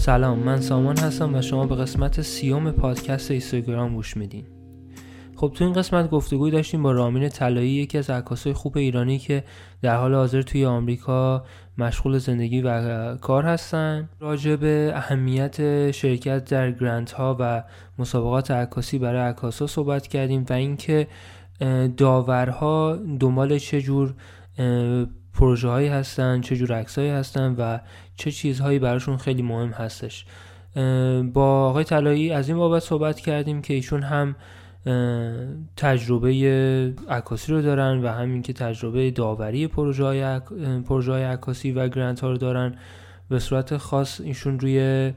سلام من سامان هستم و شما به قسمت سیوم پادکست اینستاگرام گوش میدین. خب تو این قسمت گفتگوی داشتیم با رامین طلایی یکی از عکاسای خوب ایرانی که در حال حاضر توی آمریکا مشغول زندگی و کار هستن. راجع به اهمیت شرکت در گرانت ها و مسابقات عکاسی برای عکاسا صحبت کردیم و اینکه داورها دنبال چه جور پروژه هایی هستن چه جور عکسایی هستن و چه چیزهایی براشون خیلی مهم هستش. با آقای طلایی از این بابت صحبت کردیم که ایشون هم تجربه عکاسی رو دارن و همین که تجربه داوری پروژه های عکاسی و گرانت ها رو دارن. به صورت خاص ایشون روی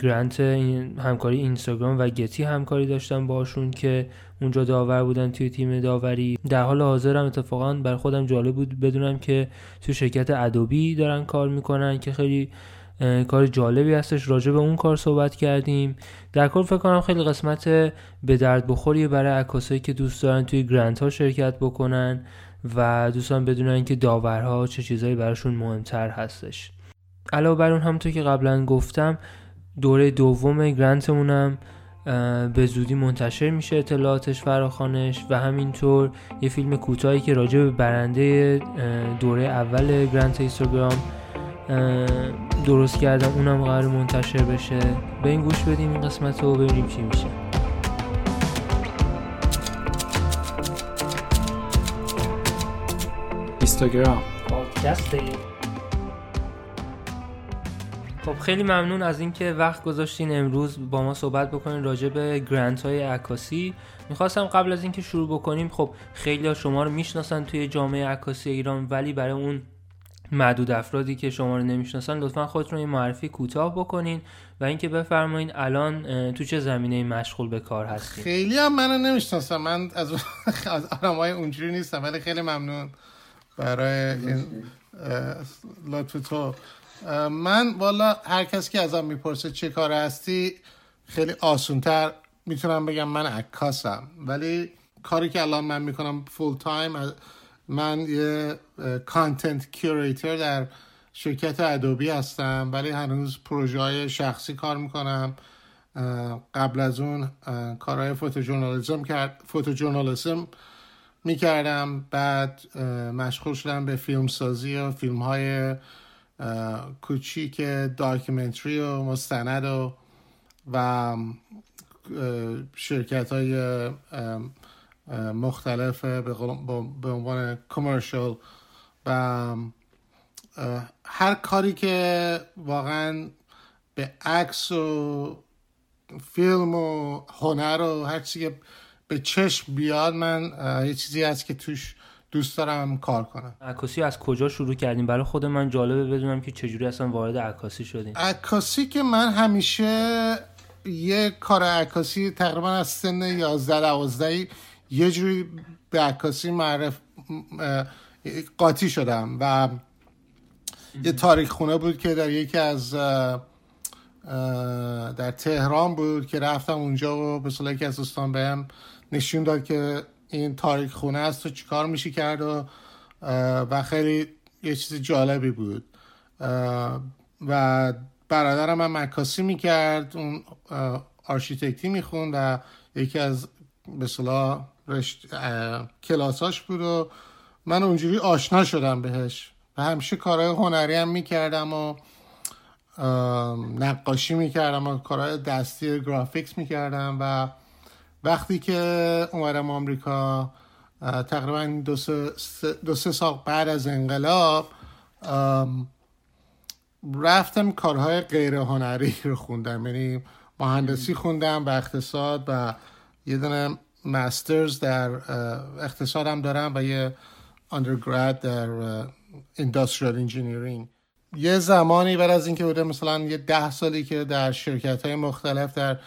گرانت همکاری اینستاگرام و گتی همکاری داشتن باشون که اونجا داور بودن توی تیم داوری. در حال حاضر هم اتفاقا بر خودم جالب بود بدونم که توی شرکت ادوبی دارن کار می‌کنن که خیلی کار جالبی هستش. راجع به اون کار صحبت کردیم. در کل فکر کنم خیلی قسمت به درد بخوری برای عکاسایی که دوست دارن توی گرانت ها شرکت بکنن و دوستان بدونن که داورها چه چیزهایی براشون مهمتر هستش. علاوه بر اون همونطور که قبلا گفتم دوره دوم گرانتمونم به زودی منتشر میشه اطلاعاتش فراخانش و همینطور یه فیلم کوتاهی که راجع به برنده دوره اول گرانت اینستاگرام درست کردم اونم قرار منتشر بشه. به این گوش بدیم این قسمت رو ببینیم چی میشه. اینستاگرام. خب خیلی ممنون از اینکه وقت گذاشتین امروز با ما صحبت بکنین راجع به گرانت های عکاسی. می‌خواستم قبل از اینکه شروع بکنیم خب خیلی ها شما رو می‌شناسن توی جامعه عکاسی ایران ولی برای اون معدود افرادی که شما رو نمی‌شناسن لطفا خودتون این معرفی کوتاه بکنین و اینکه بفرمایین الان تو چه زمینه مشغول به کار هستین. خیلی هم منو نمی‌شناسم من از از اونجوری نیستم ولی خیلی ممنون برای این لطف تو. من والا هر کسی که ازم می‌پرسه چه کاره هستی خیلی آسونتر می‌تونم بگم من عکاسم. ولی کاری که الان من می‌کنم full time من یه content curator در شرکت Adobe هستم. ولی هنوز پروژه های شخصی کار می‌کنم. قبل از اون کارهای photojournalism کرد photojournalism می‌کردم. بعد مشغول شدم به فیلم سازی و فیلم های کوچیک داکیومنتری و مستند و و شرکت های مختلف به عنوان کمرشل و هر کاری که واقعا به عکس و فیلم و هنر و هر چیزی به چشم بیاد من یه چیزی هست که توش دوست دارم کار کنم. عکاسی از کجا شروع کردیم؟ برای خود من جالبه بدونم که چجوری اصلا وارد عکاسی شدیم. عکاسی که من همیشه یه کار عکاسی تقریبا از سن 11 12 یه جوری به عکاسی معرف قاطی شدم و یه تاریخ خونه بود که در یکی از در تهران بود که رفتم اونجا و به یکی از دوستان بهم نشون داد که این تاریک خونه است و چیکار میشه کرد و و خیلی یه چیز جالبی بود. و برادرم هم عکاسی می‌کرد اون آرشیتکتی می‌خوند و یکی از به اصطلاح کلاساش بود و من اونجوری آشنا شدم بهش. و همیشه کارهای هنری هم می‌کردم و نقاشی می‌کردم و کارهای دستی گرافیکس می‌کردم و وقتی که اومدم آمریکا تقریبا دو سه, دو سه سال بعد از انقلاب رفتم کارهای غیر هنری رو خوندم. یعنی مهندسی خوندم و اقتصاد و یه دونه مسترز در اقتصادم دارم و یه اندرگراد در industrial engineering یه زمانی بعد از اینکه بوده مثلا یه ده سالی که در شرکت های مختلف در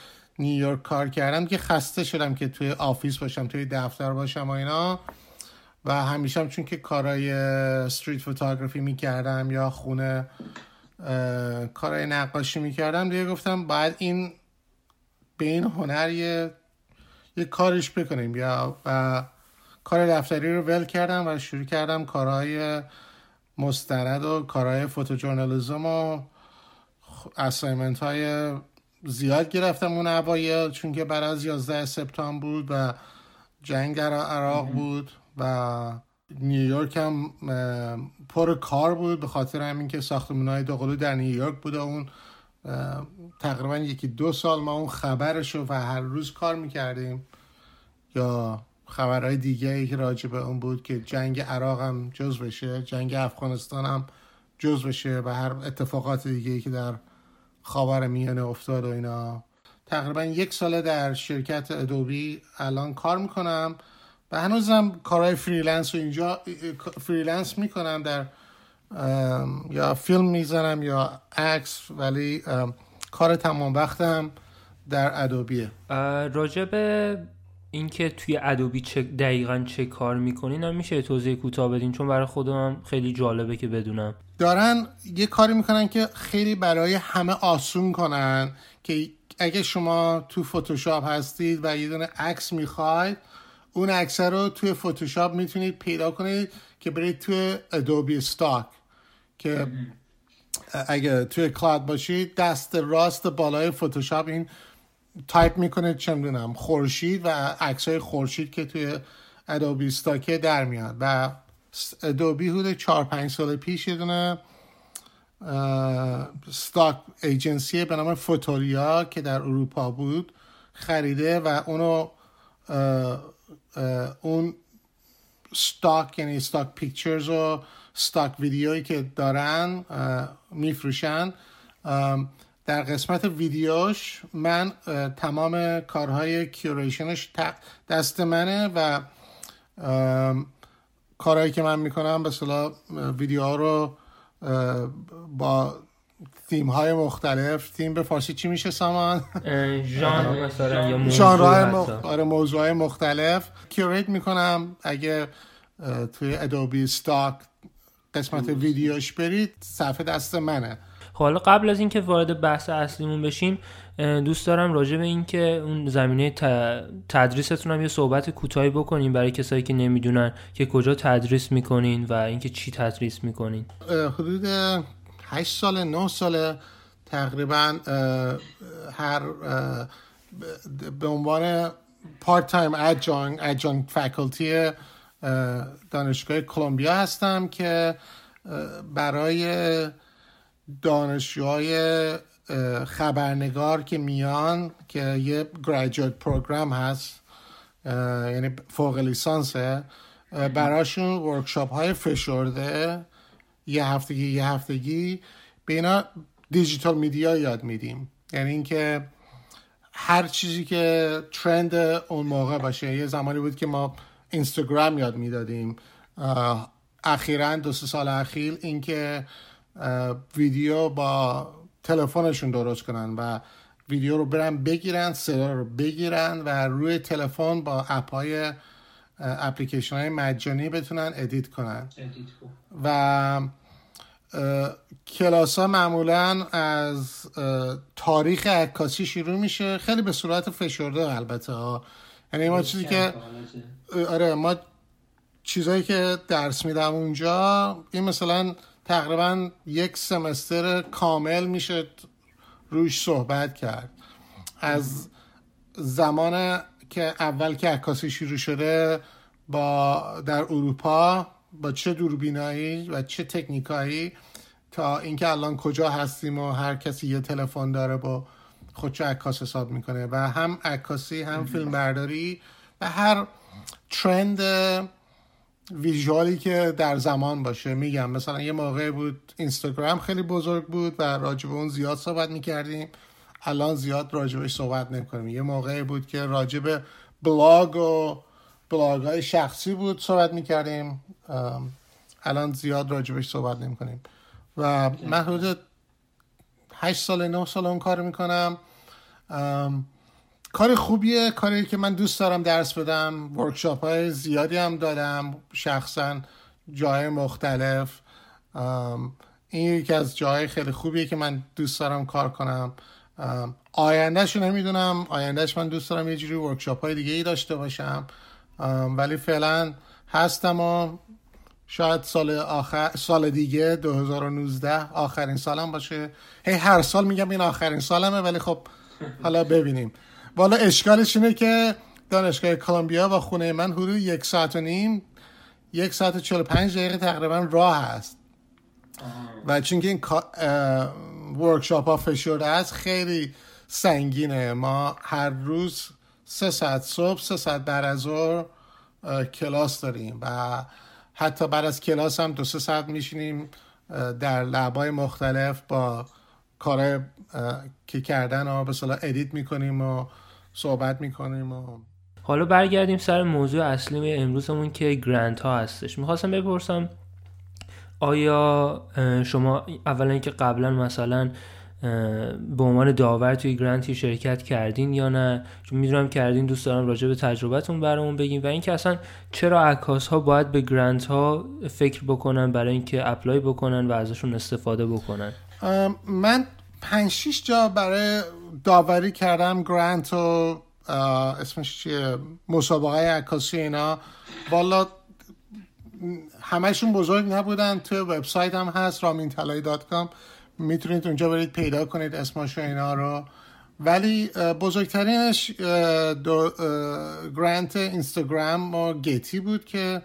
نیویورک کار کردم که خسته شدم که توی office باشم توی دفتر باشم و اینا. و همیشه هم چون که کارهای street photography می‌کردم یا خونه کارهای نقاشی می‌کردم دیگه گفتم باید این به این هنر یه, یه کارش بکنیم. یا و کار دفتری رو ول کردم و شروع کردم کارهای مستند و کارهای فوتوژورنالیزم و اسایمنت های زیاد گرفتم اون اوایل چون که بعد از 11 سپتامبر بود و جنگ در عراق بود و نیویورک هم پر کار بود به خاطر همین که ساختمون های دوقلو در نیویورک بود اون تقریبا یکی دو سال ما اون خبرش رو و هر روز کار می‌کردیم. یا خبرهای دیگه ای که راجع به اون بود که جنگ عراق هم جزوش جنگ افغانستان هم جز بشه و هر اتفاقات دیگه ای که در خاور میانه افتاد و اینا. تقریبا یک ساله در شرکت Adobe الان کار می‌کنم و هنوزم کارهای freelance و اینجا freelance می‌کنم در یا فیلم می‌زنم یا عکس ولی کار تمام وقتم در ادوبیه راجع به اینکه توی ادوبی چه دقیقا چه کار می‌کنین هم میشه توضیح کوتاه بدین چون برای خودم خیلی جالبه که بدونم. دارن یه کاری می‌کنن که خیلی برای همه آسون کنن که اگه شما تو فتوشاپ هستید و یه دونه عکس می‌خواید اون عکس رو توی فتوشاپ می‌تونید پیدا کنید که برید توی ادوبی استاک که اگه توی cloud باشید دست راست بالای فتوشاپ این تایپ می‌کنه چه می‌دونم خورشید و عکس های خورشید که توی Adobe Stock ه در میاد و Adobe حدود چهار پنج سال پیش یه دونه stock agency به نام Fotolia که در اروپا بود خریده و اونو اون stock یعنی stock pictures و stock ویدیویی که دارن میفروشن. در قسمت ویدیوش من تمام کارهای curation ش دست منه و کارهایی که من می‌کنم به اصطلاح ویدیوها رو با تیم های مختلف تیم به فارسی چی میشه سامان؟ ژانر مثلا یا موضوع آره موضوع مختلف. curate می‌کنم. اگه توی ادوبی ستاک قسمت ویدیوش برید صفحه دست منه. حالا قبل از اینکه وارد بحث اصلیمون بشیم دوست دارم راجع به اینکه اون زمینه تدریستون هم یه صحبت کوتاهی بکنیم برای کسایی که نمی‌دونن که کجا تدریس می‌کنین و اینکه چی تدریس می‌کنین. حدود 8 سال 9 سال تقریبا هر به عنوان part-time adjunct adjunct faculty دانشگاه کلمبیا هستم که برای دانشجوهای خبرنگار که میان که یه graduate program هست یعنی فوق لیسانسه براشون workshop های فشرده. یه هفتگی یه هفتگی. به اینا digital media یاد میدیم. یعنی اینکه هر چیزی که trend اون موقع باشه. یه زمانی بود که ما Instagram یاد می‌دادیم. اخیرا دو سه سال اخیر اینکه ویدیو با تلفنشون درست کنن و ویدیو رو برن بگیرن صدا رو بگیرن و روی تلفن با app های اپلیکیشن های مجانی بتونن edit کنن. و کلاس ها معمولا از تاریخ عکاسی شروع میشه. خیلی به صورت فشرده البته ها. یعنی ما چیزی که آره ما چیزایی که درس میدم اونجا این مثلا تقریبا یک سمستر کامل میشه روش صحبت کرد. از زمان که اول که عکاسی شروع شده با در اروپا با چه دوربینایی و چه تکنیکایی تا اینکه الان کجا هستیم و هر کسی یه تلفن داره با خودشو عکاس حساب می‌کنه و هم عکاسی هم فیلم برداری و هر ترند ویژوالی که در زمان باشه. میگم مثلا یه موقع بود اینستاگرام خیلی بزرگ بود و راجب اون زیاد صحبت می‌کردیم. الان زیاد راجبش صحبت نمی‌کنیم. یه موقعی بود که راجب بلاگ و بلاگ های شخصی بود صحبت می‌کردیم. الان زیاد راجبش صحبت نمی‌کنیم. و من حدود 8 سال 9 سال اون کار می‌کنم. کار خوبیه کاری که من دوست دارم درس بدم workshop های زیادی هم دادم شخصا جای مختلف. این یکی از جای خیلی خوبیه که من دوست دارم کار کنم. آیندهش رو نمی‌دونم آیندهش من دوست دارم یه جوری ورکشاپ های دیگه ای داشته باشم. ولی فعلا هستم و شاید سال آخر سال دیگه 2019 آخرین سالم باشه. هی هر سال میگم این آخرین سالمه ولی خب حالا ببینیم. والا اشکالش اینه که دانشگاه کلمبیا و خونه من حدود یک ساعت و نیم یک ساعت و چل پنج دقیقه تقریبا راه هست. و چون که این workshop ها فشرده است خیلی سنگینه. ما هر روز سه ساعت صبح سه ساعت بعد از ظهر کلاس داریم و حتی بعد از کلاس هم دو سه ساعت میشینیم در lab های مختلف با کار که کردن و به edit می‌کنیم و صحبت می‌کنیم و حالا برگردیم سر موضوع اصلی امروزمون که grant ها هستش. می‌خواستم بپرسم آیا شما اولا اینکه قبلا مثلا به عنوان داور توی گرانتی شرکت کردین یا نه؟ چون می‌دونم کردین دوست دارم راجع به تجربتون برامون بگین. و اینکه اصلا چرا عکاس ها باید به گرانت ها فکر بکنن برای اینکه اپلای بکنن و ازشون استفاده بکنن؟ من پنج شیش جا برای داوری کردم گرانت و اسمش چیه؟ مسابقه عکاسی اینا. والا همشون بزرگ نبودن. توی وبسایت هم هست رامینتلای.com می‌تونید اونجا برید پیدا کنید اسماش اینا رو. ولی بزرگترینش دو گرانت اینستاگرام و گیتی بود که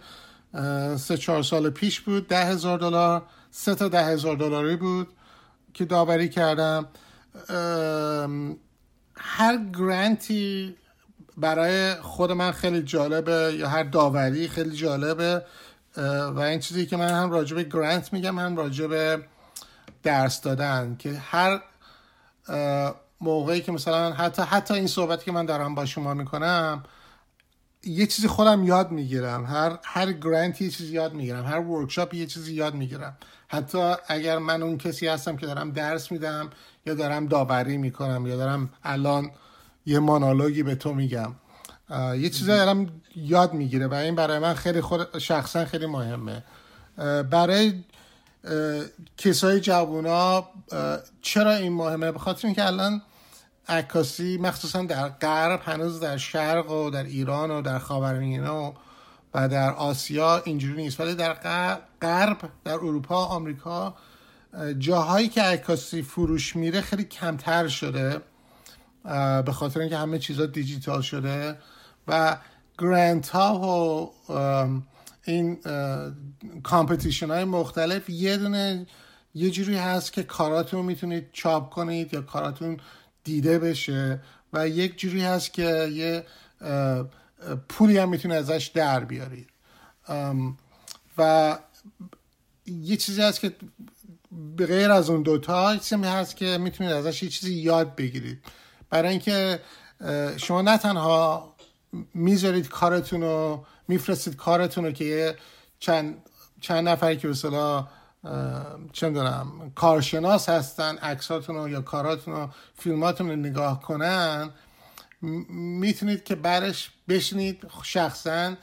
سه چهار سال پیش بود. ده هزار دلار سه تا ده هزار دلاری بود که داوری کردم. هر گرانتی برای خود من خیلی جالبه یا هر داوری خیلی جالبه و این چیزی که من هم راجع به گرانت میگم هم راجع به درس دادن که هر موقعی که مثلا حتی حتی این صحبتی که من دارم با شما می‌کنم یه چیزی خودم یاد می‌گیرم. هر هر گرانت یه چیزی یاد می‌گیرم. هر ورکشاپ یه چیزی یاد می‌گیرم. حتی اگر من اون کسی هستم که دارم درس میدم یا دارم داوری می‌کنم یا دارم الان یه مونولوگی به تو میگم. یه چیزی دارم یاد می‌گیره و این برای من خیلی خود شخصا خیلی مهمه. برای کسای جوونا چرا این مهمه؟ به خاطر اینکه الان عکاسی مخصوصا در غرب هنوز در شرق و در ایران و در خاورمیانه و و در آسیا اینجوری نیست. ولی در غرب در اروپا آمریکا جاهایی که عکاسی فروش میره خیلی کمتر شده به خاطر اینکه همه چیزا دیجیتال شده و grant ها و این competition های مختلف یه دونه یه جوری هست که کاراتون می‌تونید چاپ کنید یا کاراتون دیده بشه و یک جوری هست که یه پولی هم می‌تونه ازش در بیارید. و یه چیزی هست که به غیر از اون دوتا چیزی هست که می‌تونید ازش یه چیزی یاد بگیرید. برای اینکه شما نه تنها می‌ذارید کارتون رو میفرستید کارتون رو که چند چند نفری که مثلا چه دونم کارشناس هستن عکساتون رو یا کاراتون رو فیلماتون رو نگاه کنن می‌تونید که برش بشنید شخصا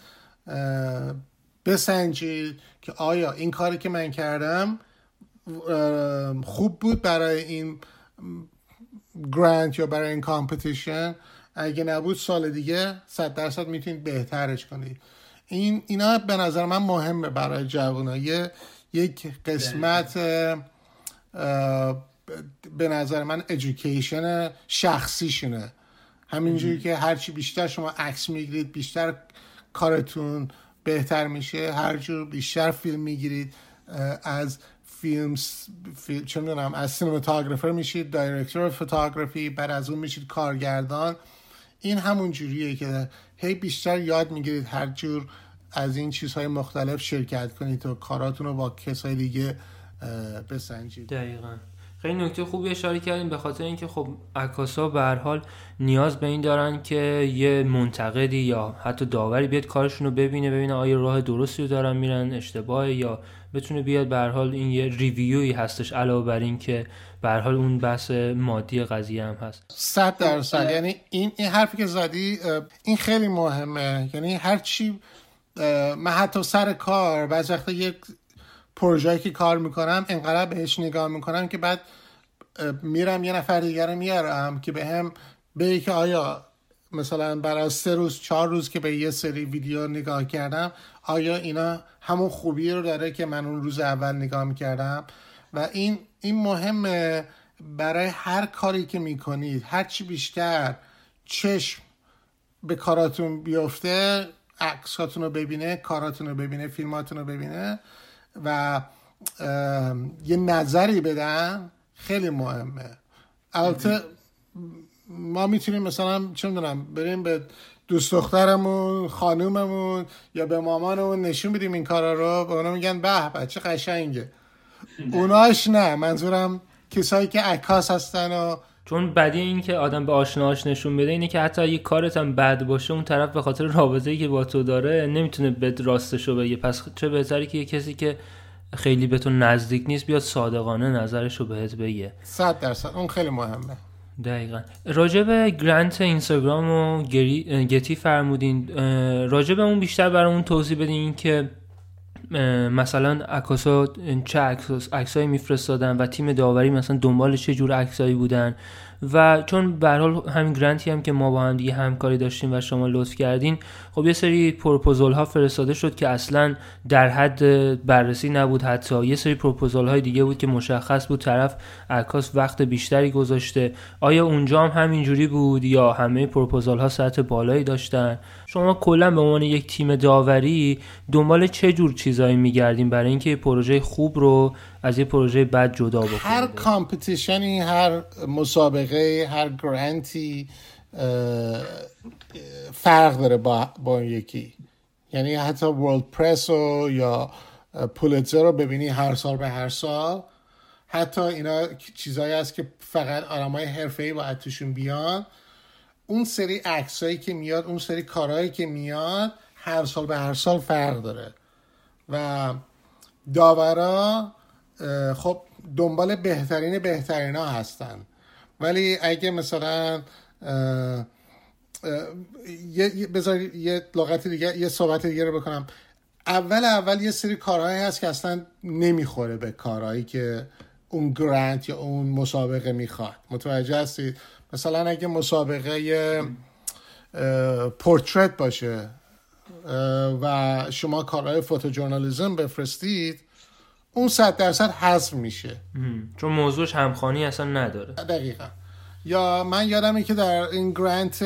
بسنجید که آیا این کاری که من کردم خوب بود برای این گرانت یا برای این کامپتیشن اگه نبود سال دیگه صد درصد می‌تونید بهترش کنید. این اینا به نظر من مهمه برای جوان یک قسمت به نظر من ادویکیشن شخصیشونه. همینجوری که هرچی بیشتر شما عکس می‌گیرید بیشتر کارتون بهتر میشه. هر جور بیشتر فیلم می‌گیرید از فیلم, فیلم چه می‌دونم از سینماتوگرافر میشید دایرکتور فوتوگرافی بعد از اون میشید کارگردان. این همون جوریه که هی بیشتر یاد می‌گیرید هر جور از این چیزهای مختلف شرکت کنید و کاراتون رو با کسای دیگه بسنجید. دقیقا. خیلی نکته خوبی اشاره کردیم به خاطر اینکه خب عکاسا به هر حال نیاز به این دارن که یه منتقدی یا حتی داوری بیاد کارشون رو ببینه ببینه آیا راه درستی رو دارن میرن اشتباه یا بتونه بیاد به حال این یه ریویوی هستش علاوه بر این که به حال اون بحث مادی قضیه هم هست. 100 درصد. یعنی این این حرفی که زدی این خیلی مهمه. یعنی هر چی من حتی سر کار بعضی وقتا یک پروژه که کار می‌کنم انقدر بهش نگاه می‌کنم که بعد میرم یه نفر دیگر میارم که به هم به که آیا مثلا برای سه روز چهار روز که به یه سری ویدیو نگاه کردم آیا اینا همون خوبی رو داره که من اون روز اول نگاه می‌کردم؟ و این این مهمه برای هر کاری که می‌کنید هرچی بیشتر چشم به کاراتون بیفته عکساتون رو ببینه کاراتون رو ببینه فیلماتون رو ببینه و یه نظری بدن خیلی مهمه. البته ما می‌تونیم مثلا چه می‌دونم بریم به دوست دخترمون خانوممون یا به مامانمون نشون بدیم این کارا رو. به اونا میگن به بچه قشنگه. اوناش نه منظورم کسایی که عکاس هستن و چون بدی این که آدم به آشناهاش نشون بده اینه که حتی اگه کارت هم بد باشه اون طرف به خاطر رابطه‌ای که با تو داره نمی‌تونه به راستشو بگه. پس چه بهتری که یه کسی که خیلی به تو نزدیک نیست بیاد صادقانه نظرشو بهت بگه. صد درصد. اون خیلی مهمه. دقیقا. راجع به گرانت اینستاگرام و گتی فرمودین راجع به اون بیشتر برای اون توضیح بدین که مثلا عکاسا چه عکسایی میفرستادن و تیم داوری مثلا دنبال چه جور عکسایی بودن. و چون به حال همین گرانتی هم که ما با هم دیگه همکاری داشتیم و شما لطف کردین خب یه سری پروپوزال ها فرستاده شد که اصلا در حد بررسی نبود. حتی یه سری پروپوزال های دیگه بود که مشخص بود طرف عکاس وقت بیشتری گذاشته. آیا اونجا هم همینجوری بود یا همه پروپوزال ها سطح بالایی داشتن؟ شما کلا به عنوان یک تیم داوری دنبال چه جور چیزایی میگردیم برای اینکه پروژه خوب رو از یه پروژه بد جدا بکنید هر competition ی هر مسابقه هر grant ی فرق داره با, با یکی. یعنی حتی World Press رو یا Pulitzer رو ببینی هر سال به هر سال. حتی اینا چیزایی هست که فقط آدمای حرفه ای باید توشون بیان. اون سری عکسایی که میاد اون سری کارهایی که میاد هر سال به هر سال فرق داره. و داورا خب دنبال بهترین بهترین ها هستن. ولی اگه مثلا یه بذار یه لغت دیگه یه صحبت دیگه رو بکنم. اول اول یه سری کارهایی هست که اصلا نمی‌خوره به کارهایی که اون گرانت یا اون مسابقه می‌خواد. متوجه هستید؟ مثلا اگه مسابقه پورتریت باشه و شما کارهای فوتوژورنالیزم بفرستید اون صد درصد حذف میشه. چون موضوعش همخانی اصلا نداره. دقیقا. یا من یادمه که در این گرانت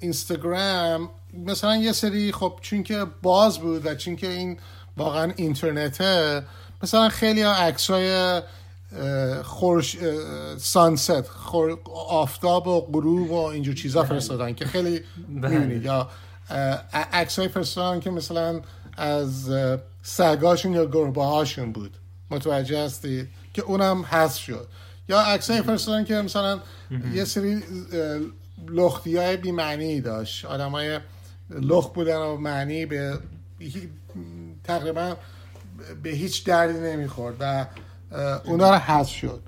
اینستاگرام مثلا یه سری خب چون که باز بود و چون که این واقعا اینترنته مثلا خیلی ها عکس های خورش سانست خور... آفتاب و غروب و اینجور چیزا بله. فرستادن که خیلی بله. می‌بینید. یا عکس های فرستادن که مثلا از سگاشون یا گربه هاشون بود. متوجه هستید که اونم هست شد. یا عکسای فرستادن که مثلا یه سری لختی های بی معنی داشت. آدم های لخت بودن و معنی به تقریبا به هیچ دردی نمی‌خورد و اونا رو حذف شد.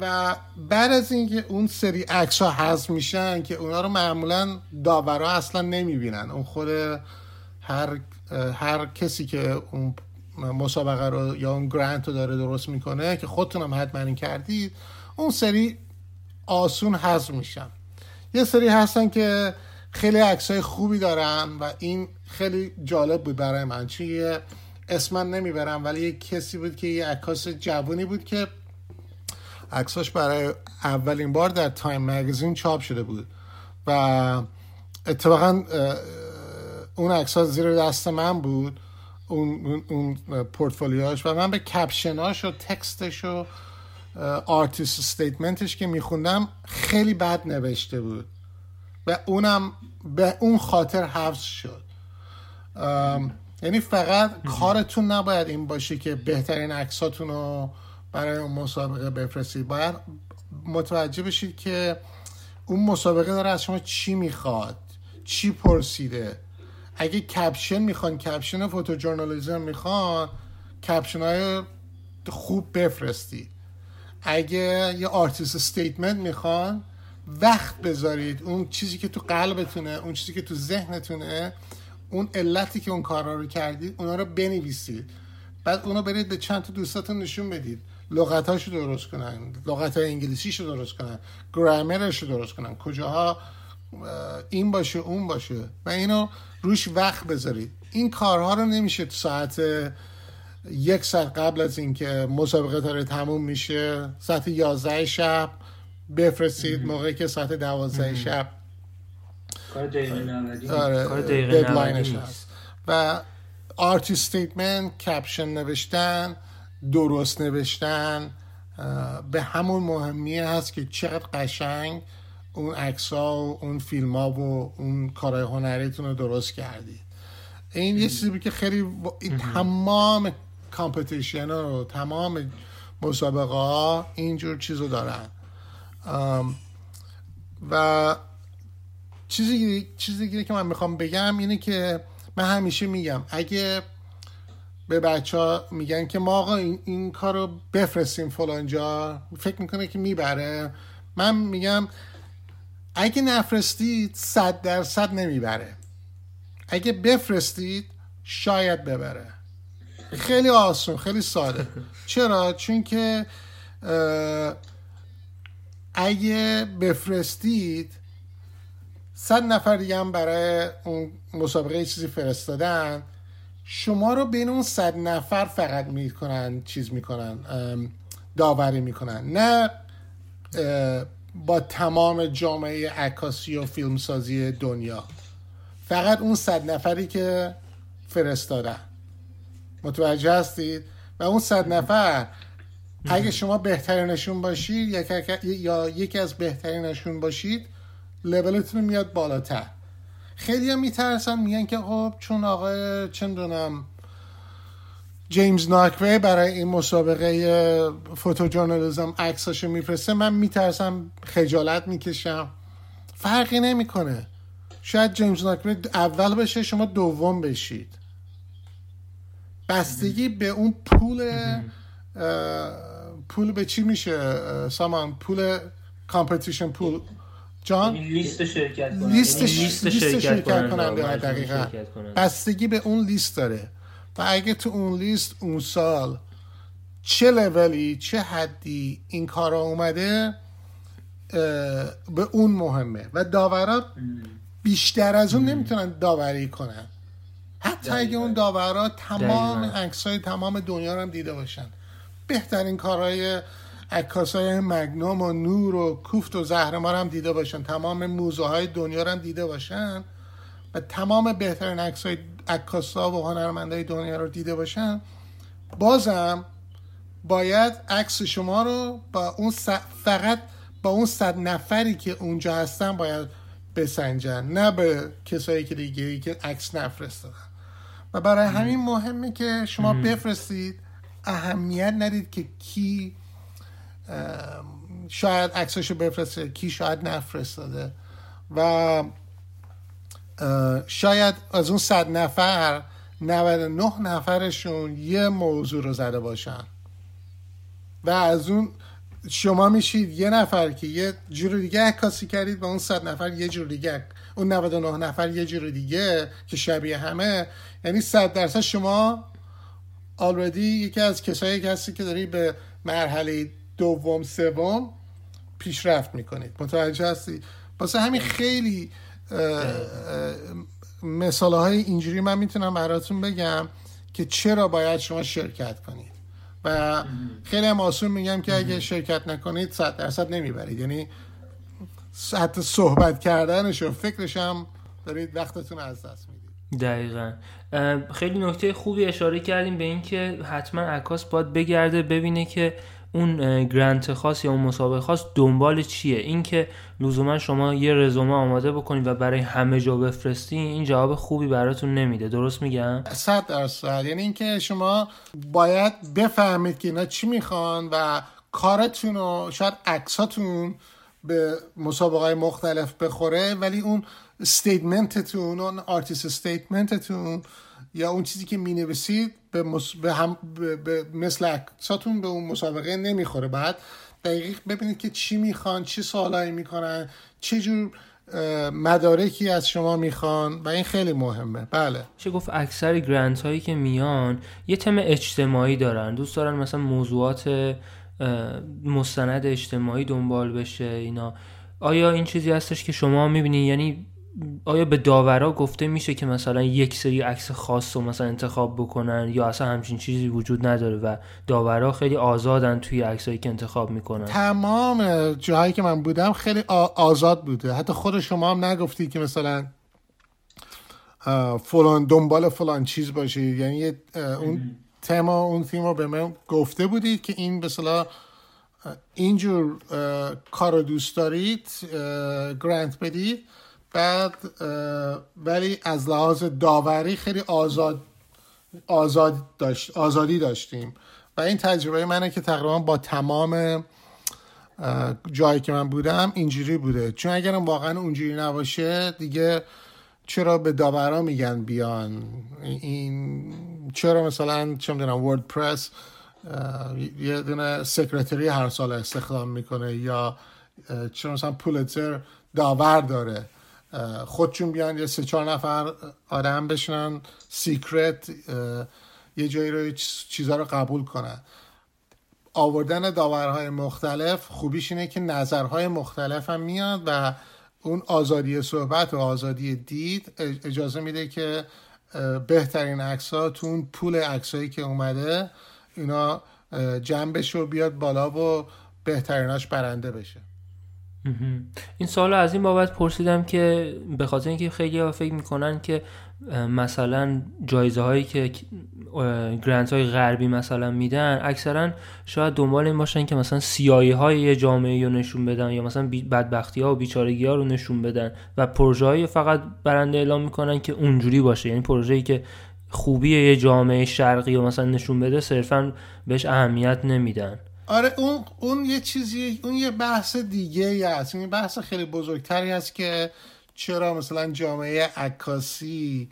و بعد از اینکه اون سری عکس ها حذف میشن که اونا رو معمولا داورا اصلا نمی‌بینن. اون خود هر هر کسی که اون مسابقه رو یا اون گرانت رو داره درست می‌کنه که خودتونم حتما کردید اون سری آسون حذف میشن. یه سری هستن که خیلی عکسای خوبی دارن و این خیلی جالب بود برای من. چون یه اسم نمی‌برم ولی یه کسی بود که یه عکاس جوونی بود که عکساش برای اولین بار در تایم مگزین چاپ شده بود. و اتفاقا اون عکس زیر دست من بود. اون, اون پورتفولیوهاش و من به کپشناش و تکستش و artist statement ش که میخوندم خیلی بد نوشته بود. و اونم به اون خاطر حفظ شد. یعنی فقط کارتون نباید این باشه که بهترین عکساتون رو برای اون مسابقه بفرستید. باید متوجه بشید که اون مسابقه داره از شما چی می‌خواد چی پرسیده. اگه caption می‌خوان caption photojournalism می‌خوان caption های خوب بفرستید اگه یه artist statement می‌خوان وقت بذارید. اون چیزی که تو قلبتونه اون چیزی که تو ذهنتونه اون علتی که اون کارا رو کردید اونا رو بنویسید. بعد اونو برید به چند تا دوستاتون نشون بدید. لغتاشو درست کنن لغت های انگلیسیشو درست کنن گرامرشو درست کنن. کجاها این باشه اون باشه. و اینو روش وقت بذارید این کارها رو نمیشه تو ساعت یک ساعت قبل از اینکه مسابقه داره تموم میشه ساعت یازده شب بفرستید موقعی که ساعت دوازده شب. کار دقیقه آره. هست. و artist statement caption نوشتن درست نوشتن به همون مهمیه هست که چقدر قشنگ اون عکس ها و اون فیلم ها و اون کارهای هنریتون رو درست کردید. این یه چیزی که خیلی تمام کامپتیشن رو تمام مسابقه ها اینجور چیز رو دارن و چیزی چیزی که من می‌خوام بگم اینه که من همیشه میگم اگه به بچه ها میگن که ما آقا این, این کار رو بفرستیم فلانجا فکر می‌کنه که می‌بره. من میگم اگه نفرستید صد درصد نمی‌بره. اگه بفرستید شاید ببره. خیلی آسون خیلی ساده. چرا؟ چون که اگه بفرستید صد نفر دیگه هم برای اون مسابقه چیزی فرستادن شما رو بین اون صد نفر فقط می‌کنن چیز می‌کنن داوری می‌کنن. نه با تمام جامعه عکاسی و فیلمسازی دنیا. فقط اون صد نفری که فرستادن. متوجه هستید؟ و اون صد نفر اگه شما بهترینشون باشید یا یکی از بهترینشون باشید لولتون میاد بالاتر. خیلی هم میترسن میگن که خب چون آقای چندونم James Nachtwey برای این مسابقه photojournalism عکساشو میفرسته من میترسم خجالت می‌کشم. فرقی نمی‌کنه. شاید James Nachtwey اول بشه شما دوم بشید. بستگی به اون pool pool به چی میشه؟ سامان pool competition pool. جان؟ لیست شرکت کننده. لیست, لیست شرکت کننده دقیقا. بستگی به اون لیست داره. و اگه تو اون لیست اون سال چه لولی چه حدی این کارا اومده به اون مهمه. و داورات بیشتر از اون نمی‌تونن داوری کنن. حتی اگه اون داورات تمام عکسای تمام دنیا رو هم دیده باشن. بهترین کارهای عکاسای مگنوم و نور و کوفت و زهرمار هم دیده باشن. تمام موزه های دنیا رو هم دیده باشن. و تمام بهترین عکسای عکاسا و هنرمندای دنیا رو دیده باشن بازم باید عکس شما رو با اون فقط با اون صد نفری که اونجا هستن باید بسنجن نه به کسایی که دیگه ای که عکس نفرستادن. و برای همین مهمه که شما بفرستید اهمیت ندید که کی شاید عکساشو بفرسته کی شاید نفرستاده. و شاید از اون صد نفر 99 نفرشون یه موضوع رو زده باشن. و از اون شما میشید یه نفر که یه جور دیگه عکاسی کردید و اون صد نفر یه جور دیگه اون 99 نفر یه جور دیگه که شبیه همه. یعنی صد درصد شما آلردی یکی از کسایی هستی که داری به مرحله دوم سوم پیشرفت می‌کنید. متوجه هستی؟ واسه همین خیلی مثال های اینجوری من می‌تونم براتون بگم که چرا باید شما شرکت کنید. و خیلی هم آسون میگم که اگه شرکت نکنید صد درصد نمی‌برید. یعنی حتی صحبت کردنش و فکرش هم دارید وقتتون از دست می‌دید. دقیقا. خیلی نکته خوبی اشاره کردیم به اینکه حتما عکاس باید بگرده ببینه که اون grant خاص یا اون مسابقه خاص دنبال چیه؟ اینکه لزوما شما یه رزومه آماده بکنید و برای همه جا بفرستی این جواب خوبی براتون نمیده. درست میگم؟ صد درصد. یعنی اینکه شما باید بفهمید که اینا چی می‌خوان و کارتون و شاید عکساتون به مسابقه مختلف بخوره ولی اون statement تون اون artist statement تون یا اون چیزی که می نویسید به, به, هم... به... مثل اکساتون به اون مسابقه نمی‌خوره. بعد دقیق ببینید که چی می‌خوان چه سوالایی می‌کنن چه جور مدارکی از شما می‌خوان و این خیلی مهمه. بله. چه گفت اکثر گرانت هایی که میان یه تم اجتماعی دارن. دوست دارن مثلا موضوعات مستند اجتماعی دنبال بشه اینا. آیا این چیزی هستش که شما می‌بینی؟ یعنی آیا به داورا گفته میشه که مثلا یک سری عکس خاص رو مثلا انتخاب بکنن یا اصلا همچین چیزی وجود نداره و داورا خیلی آزادن توی عکسایی که انتخاب می‌کنن؟ تمام جاهایی که من بودم خیلی آزاد بوده. حتی خود شما هم نگفتی که مثلا فلان دنبال فلان چیز باشی. یعنی اون تما اون تیم رو به من گفته بودید که این به اینجور کار رو دوست دارید گرانت بدید. بعد ولی از لحاظ داوری خیلی آزاد آزاد داشت آزادی داشتیم. و این تجربه منه که تقریبا با تمام جایی که من بودم اینجوری بوده. چون اگرم واقعا اونجوری نباشه دیگه چرا به داورا میگن بیان؟ این چرا مثلا چه می‌دونم وردپرس یه دونه سکرتری هر سال استخدام می‌کنه یا چرا مثلا پولتر داور داره؟ خودشون بیان یه سه چهار نفر آدم بشنن. سیکرت یه جایی رو چیزها رو قبول کنن. آوردن داورهای مختلف خوبیش اینه که نظرهای مختلف هم میاد و اون آزادی صحبت و آزادی دید اجازه میده که بهترین عکس ها تو اون پول عکسایی که اومده اینا جمع بشه و بیاد بالا و بهتریناش برنده بشه. این سال از این بابت پرسیدم که به خاطر اینکه خیلی ها فکر می‌کنن که مثلا جایزه هایی که گرانت های غربی مثلا میدن اکثرا شاید دنبال این باشن که مثلا سیایی های یه جامعه رو نشون بدن یا مثلا بدبختی ها و بیچارگی ها رو نشون بدن و پروژه های فقط برنده اعلام می‌کنن که اونجوری باشه. یعنی پروژه‌ای که خوبی یه جامعه شرقی رو مثلا نشون بده صرفا بهش اهمیت نمیدن. آره اون اون یه چیزی اون یه بحث دیگه هست. این بحث خیلی بزرگتری است که چرا مثلا جامعه عکاسی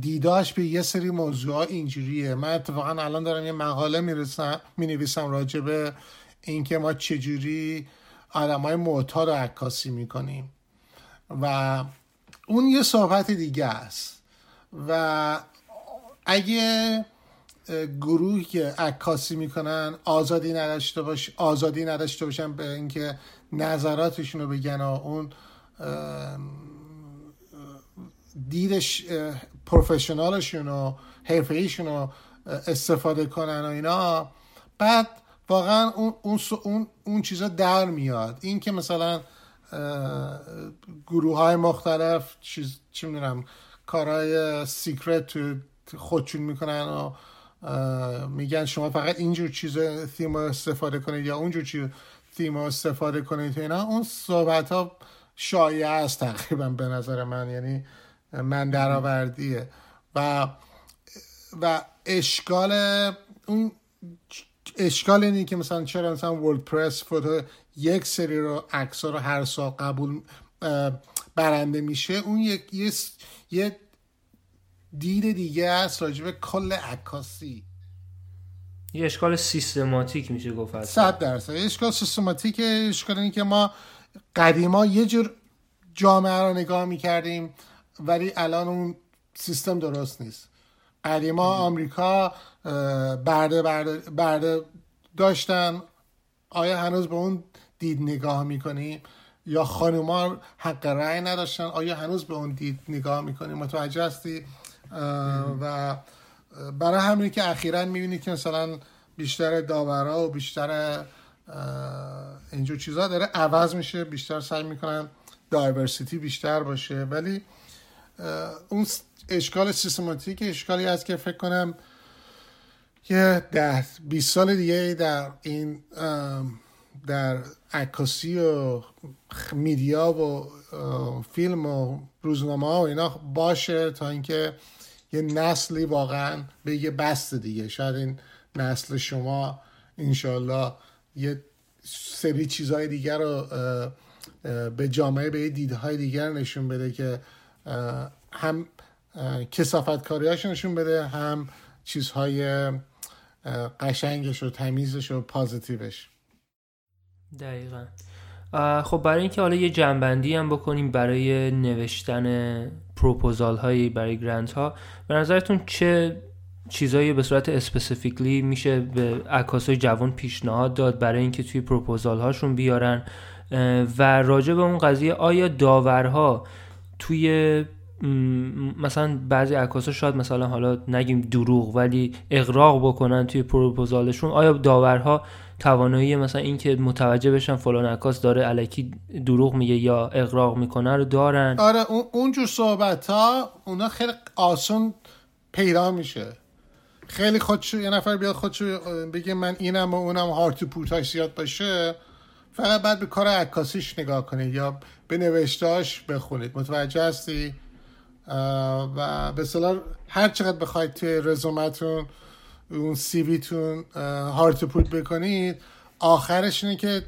دیداش به یه سری موضوع اینجوریه. من اتفاقا الان دارم یه مقاله می‌رسم می نویسم راجبه اینکه ما چجوری آدم های معتاد عکاسی می‌کنیم. و اون یه صحبت دیگه است. و اگه گروهی که عکاسی می‌کنن آزادی نداشته باش آزادی نداشته باشن به اینکه نظراتشون رو بگن و اون دیدش پروفشنالشون و حرفه رو استفاده کنن و اینا. بعد واقعا اون, اون, اون, اون چیزا در میاد. این که مثلا گروه های مختلف چیز چی می‌دونم کارهای سیکرت خودشون می‌کنن و میگن شما فقط اینجور چیز تیم استفاده کنید یا اونجور چیز تیم استفاده کنید اینا. اون صحبت ها شایع است تقریبا به نظر من یعنی من درآوردیه. و و اشکال اون اشکال اینه که مثلا چرا مثلا وردپرس فوتو یک سری رو عکس رو هر سال قبول برنده میشه. اون یک یه دید دیگه است راجب کل عکاسی. یه اشکال سیستماتیک میشه گفت صد درصد. اشکال سیستماتیک اشکال اینه که ما قدیما یه جور جامعه رو نگاه می‌کردیم ولی الان اون سیستم درست نیست. قدیما آمریکا برده برده برده داشتن. آیا هنوز به اون دید نگاه می‌کنیم؟ یا خانوما حق رأی نداشتن؟ آیا هنوز به اون دید نگاه می‌کنیم؟ متوجه هستی؟ و برای همین که اخیرا می‌بینید که مثلا بیشتر داورا و بیشتر اینجور چیزها داره عوض میشه بیشتر سعی می‌کنن دایورسیتی بیشتر باشه. ولی اون اشکال سیستماتیک اشکالی هست که فکر کنم یه ده 20 سال دیگه در این در عکاسی و میدیا و فیلم و روزنامه ها و اینا باشه تا اینکه یه نسلی واقعا به یه بست دیگه. شاید این نسل شما انشالله یه سری چیزهای دیگر رو به جامعه به دیدهای دیگر نشون بده که هم کثافت کاریاش نشون بده هم چیزهای قشنگش و تمیزش و positive ش. دقیقا. خب برای اینکه حالا یه جمع‌بندی هم بکنیم برای نوشتن پروپوزال هایی برای grant ها به نظرتون چه چیزایی به صورت specifically میشه به عکاسای جوان پیشنهاد داد برای اینکه توی پروپوزال هاشون بیارن و راجع به اون قضیه آیا داورها توی مثلا بعضی عکاسا شاید مثلا حالا نگیم دروغ ولی اقراق بکنن توی پروپوزالشون آیا داورها توانایی مثلا اینکه متوجه بشن فلان عکاس داره علکی دروغ میگه یا اقراق می‌کنه رو دارن. آره اونجور صحبت ها اونا خیلی آسون پیدا میشه. خیلی خودشو یه نفر بیاد خودشو بگه من اینم و اونم هارت پوتاش زیاد باشه فقط بعد به کار عکاسیش نگاه کنید یا به نوشتاش بخونید. متوجه هستی؟ و به هر چقدر بخواید توی رزومتون اون سیویتون هارت پوت بکنید. آخرش اینه که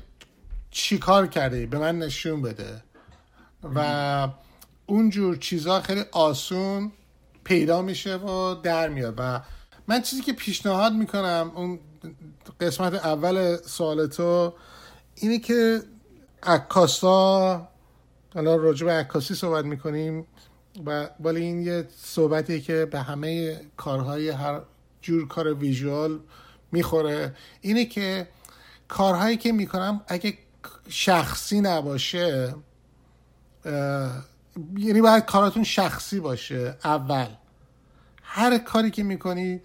چی کار کرده به من نشون بده. و اونجور چیزها خیلی آسون پیدا میشه و در میاد. و من چیزی که پیشنهاد می‌کنم اون قسمت اول سوال تو اینه که عکاسا حالا راجع به عکاسی صحبت می‌کنیم و ولی این یه صحبتی که به همه کارهای هر جور کار ویژوال می‌خوره. اینه که کارهایی که می‌کنم اگه شخصی نباشه یعنی باید کاراتون شخصی باشه اول. هر کاری که می‌کنی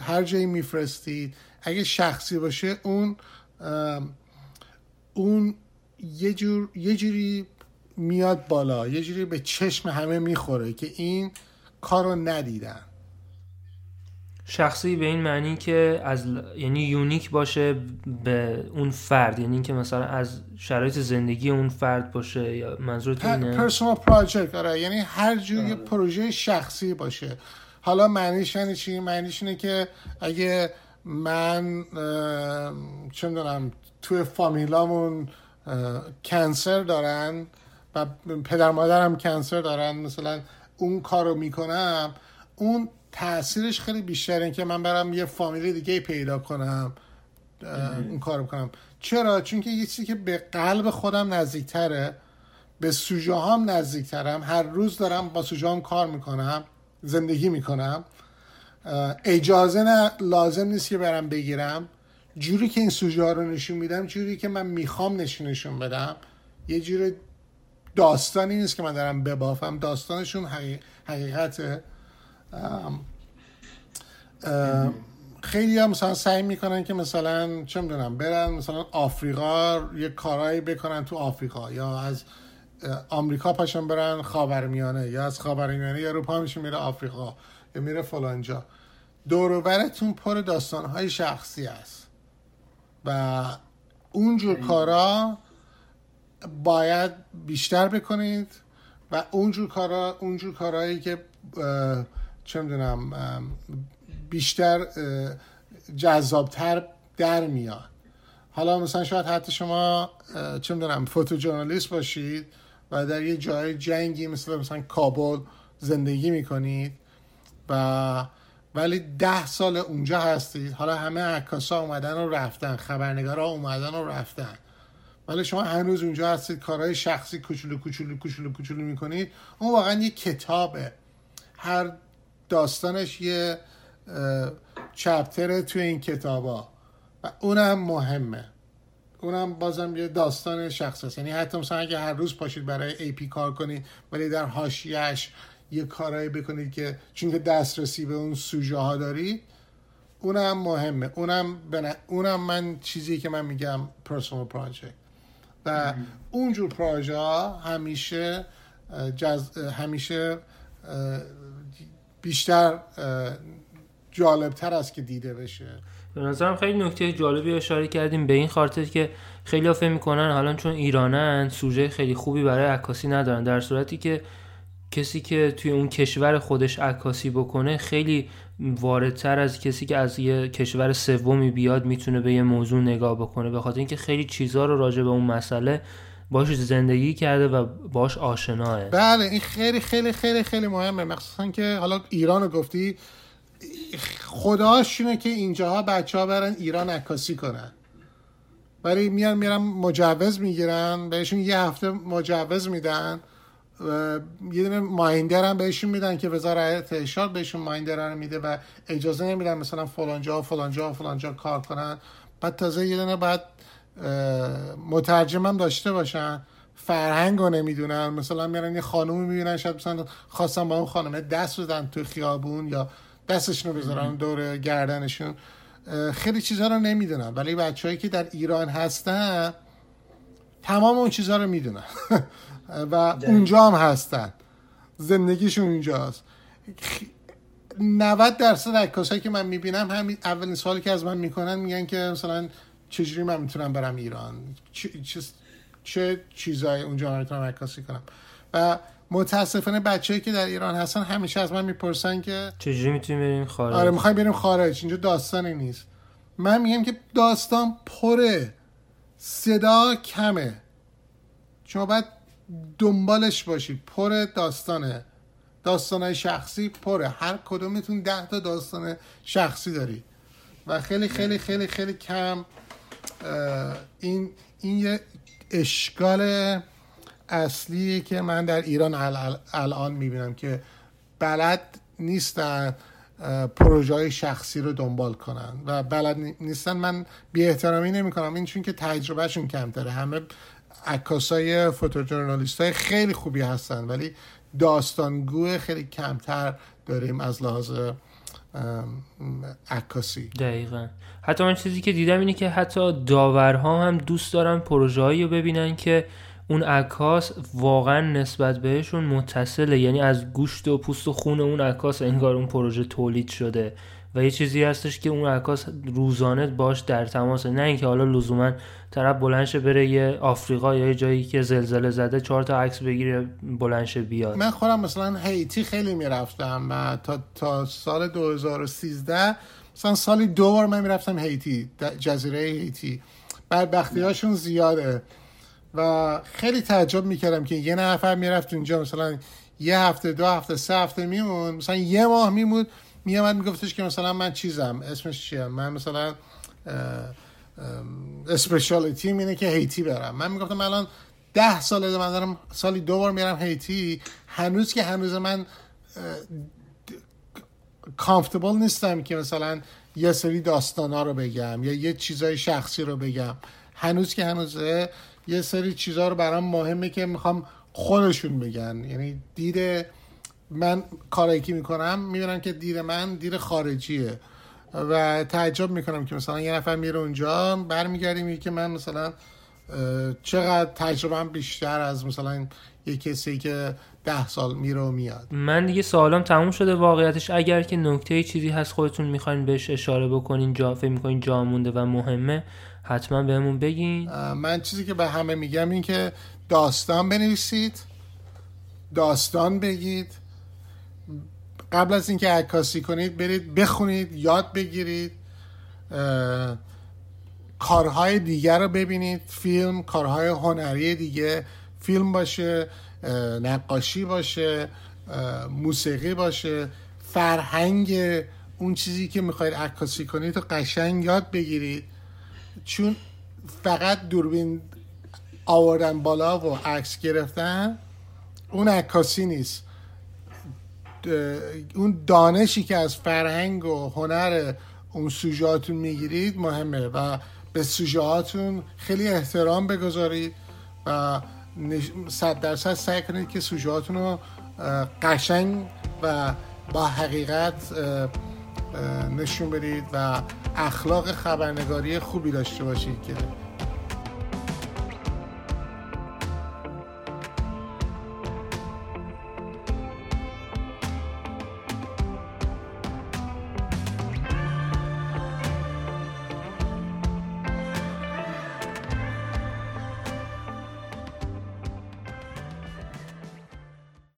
هر جایی میفرستید اگه شخصی باشه اون اون یه جور یه جوری میاد بالا یه جوری به چشم همه می‌خوره که این کار ندیدن شخصی به این معنی که از یعنی یونیک باشه به اون فرد یعنی اینکه مثلا از شرایط زندگی اون فرد باشه یا منظورت اینه؟ پرسونال پراجکت آره یعنی هر جوری پروژه شخصی باشه. حالا معنیش یعنی چی؟ معنیش اینه که اگه من چه می‌دونم توی فامیلامون کنسر دارن و پدر مادرم کنسر دارن مثلا اون کارو می‌کنم اون تاثیرش خیلی بیشتره که من برم یه فامیلی دیگه پیدا کنم اون کارو کنم چرا؟ چون که یه چیزی که به قلب خودم نزدیکتره به سوژه هم نزدیکترم. هر روز دارم با سوژه هم کار می‌کنم زندگی می‌کنم. اجازه نه لازم نیست که برم بگیرم. جوری که این سوژه رو نشون میدم جوری که من می‌خوام نشونشون بدم. یه جور داستانی نیست که من دارم ببافم. داستانشون حقیقت خیلی هم مثلا سعی می‌کنن که مثلا چه می‌دونم برن مثلا آفریقا یه کارایی بکنن تو آفریقا یا از آمریکا پاشن برن خاورمیانه یا از خاورمیانه یا اروپا میشه میره آفریقا یا میره فلانجا دوروبرتون پر داستانهای شخصی است و اونجور کارا باید بیشتر بکنید و اونجور کارا اونجور کارهایی که چه می‌دونم بیشتر جذابتر در میاد. حالا مثلا شاید حتی شما چه می‌دونم فوتوژورنالیست باشید و در یه جای جنگی مثل مثلا کابل زندگی می‌کنید و ولی ده سال اونجا هستید حالا همه عکاسا اومدن و رفتن خبرنگارا اومدن و رفتن. ولی شما هنوز اونجا هستید کارهای شخصی کوچولو کوچولو کوچولو کوچولو می‌کنید اون واقعا یه کتابه. هر داستانش یه چپتره توی این کتابا. و اونم مهمه. اونم بازم یه داستان شخص است. یعنی حتی مثلا اگه هر روز پاشید برای ای پی کار کنید ولی در حاشیهش یه کارایی بکنید که چون که دسترسی به اون سوژه ها دارید اونم مهمه. اونم بنا... اونم من چیزی که من میگم پرسونال پراجکت و اونجور پروژه ها همیشه جز... همیشه بیشتر جالبتر است که دیده بشه. به نظرم خیلی نکته جالبی اشاره کردیم به این خاطر که خیلی فکر می‌کنن حالا چون ایرانن سوژه خیلی خوبی برای عکاسی ندارن. در صورتی که کسی که توی اون کشور خودش عکاسی بکنه خیلی واردتر از کسی که از یه کشور سومی بیاد می‌تونه به یه موضوع نگاه بکنه. به خاطر اینکه خیلی چیزها رو راجع به اون مسئله باش زندگی کرده و باش آشناه. بله این خیلی خیلی خیلی خیلی مهمه. مخصوصا که حالا ایران رو گفتی خداشونه که اینجاها بچه ها برن ایران عکاسی کنن. ولی میان میرن مجوز می‌گیرن بهشون یه هفته مجوز میدن یه دونه مایندر هم بهشون میدن که وزارت ارشاد بهشون مایندر رو میده و اجازه نمیدن مثلا فلانجا و فلانجا کار کنن. بعد تازه یه دونه بعد مترجم هم داشته باشن. فرهنگ رو نمی‌دونن. مثلا میرن یه خانومی می‌بینن شاید مثلا خواستن با اون خانمه دست بدن تو خیابون یا دستشون رو بذارن دور گردنشون. خیلی چیزها رو نمی‌دونن. ولی بچههایی که در ایران هستن تمام اون چیزها رو می‌دونن. و اونجا هم هستن. زندگیشون اونجاست. 90 درصد عکاسایی که من می‌بینم همین اولین سوالی که از من می‌کنن میگن که مثلا چجوری من می‌تونم برم ایران؟ چه, چه چیزایی اونجا می‌تونم عکاسی کنم؟ و متاسفانه بچه‌ای که در ایران هستن همیشه از من می‌پرسن که چجوری می‌تونیم بریم خارج؟ آره می‌خوایم بریم خارج. اینجا داستانی نیست. من میگم که داستان پره صدا کمه. شما باید دنبالش باشید. پر داستانه. داستانهای شخصی پره. هر کدومتون ده تا داستان شخصی دارید. و خیلی خیلی خیلی خیلی کم این این یه اشکال اصلیه که من در ایران الان می‌بینم که بلد نیستن پروژه های شخصی رو دنبال کنن و بلد نیستن. من بی احترامی نمی کنم این چون که تجربهشون کمتره. همه عکاسای فوتوژورنالیست های خیلی خوبی هستن ولی داستانگو خیلی کمتر داریم از لحاظ عکاسی. دقیقا. حتی من چیزی که دیدم اینه که حتی داورها هم دوست دارن پروژه رو ببینن که اون عکاس واقعا نسبت بهشون متصله. یعنی از گوشت و پوست و خون اون عکاس انگار اون پروژه تولید شده و یه چیزی هستش که اون عکاس روزانه باش در تماسه نه اینکه حالا لزوما طرف بلنشه بره یه آفریقا یا یه جایی که زلزله زده چهار تا عکس بگیره بلنشه بیاد. من خودم مثلا هیتی خیلی می‌رفتم و تا, تا سال 2013 مثلا سالی دو بار من می‌رفتم هیتی جزیره هیتی. بدبختی هاشون زیاده و خیلی تعجب می‌کردم که یه نفر می‌رفت اونجا مثلا یه هفته دو هفته سه هفته میمون مثلا یه ماه میمود میامد میگفتش که مثلا من چیزم اسمش چیه؟ من مثلا اسپشالیتی اینه که هیتی برم. من می‌گفتم الان ده ساله من دارم سالی دو بار میرم هیتی. هنوز که هنوز من کامفتبل نیستم که مثلا یه سری داستان رو بگم یا یه چیزای شخصی رو بگم. هنوز که هنوزه یه سری چیزها رو برام مهمه که می‌خوام خودشون بگن. یعنی دید من کارایی که می‌کنم می‌بینم که دید من دید خارجیه. و تعجب می‌کنم که مثلا یه نفر میره اونجا برمیگردیم که من مثلا چقدر تجربه بیشتر از مثلا یه کسی که ده سال میره و میاد. من دیگه سوالم تموم شده واقعیتش. اگر که نکته چیزی هست خودتون می‌خواین بهش اشاره بکنین جا فکر می‌کنین جا مونده و مهمه حتما بهمون بگین. من چیزی که به همه میگم این که داستان بنویسید داستان بگید. قبل از اینکه عکاسی کنید برید بخونید یاد بگیرید کارهای دیگر رو ببینید فیلم کارهای هنری دیگه فیلم باشه نقاشی باشه موسیقی باشه فرهنگ اون چیزی که می‌خواید عکاسی کنید و قشنگ یاد بگیرید. چون فقط دوربین آوردن بالا و عکس گرفتن اون عکاسی نیست. اون دانشی که از فرهنگ و هنر اون سوژهاتون می‌گیرید مهمه و به سوژهاتون خیلی احترام بگذارید و صد درصد سعی کنید که سوژهاتون رو قشنگ و با حقیقت نشون بدید و اخلاق خبرنگاری خوبی داشته باشید که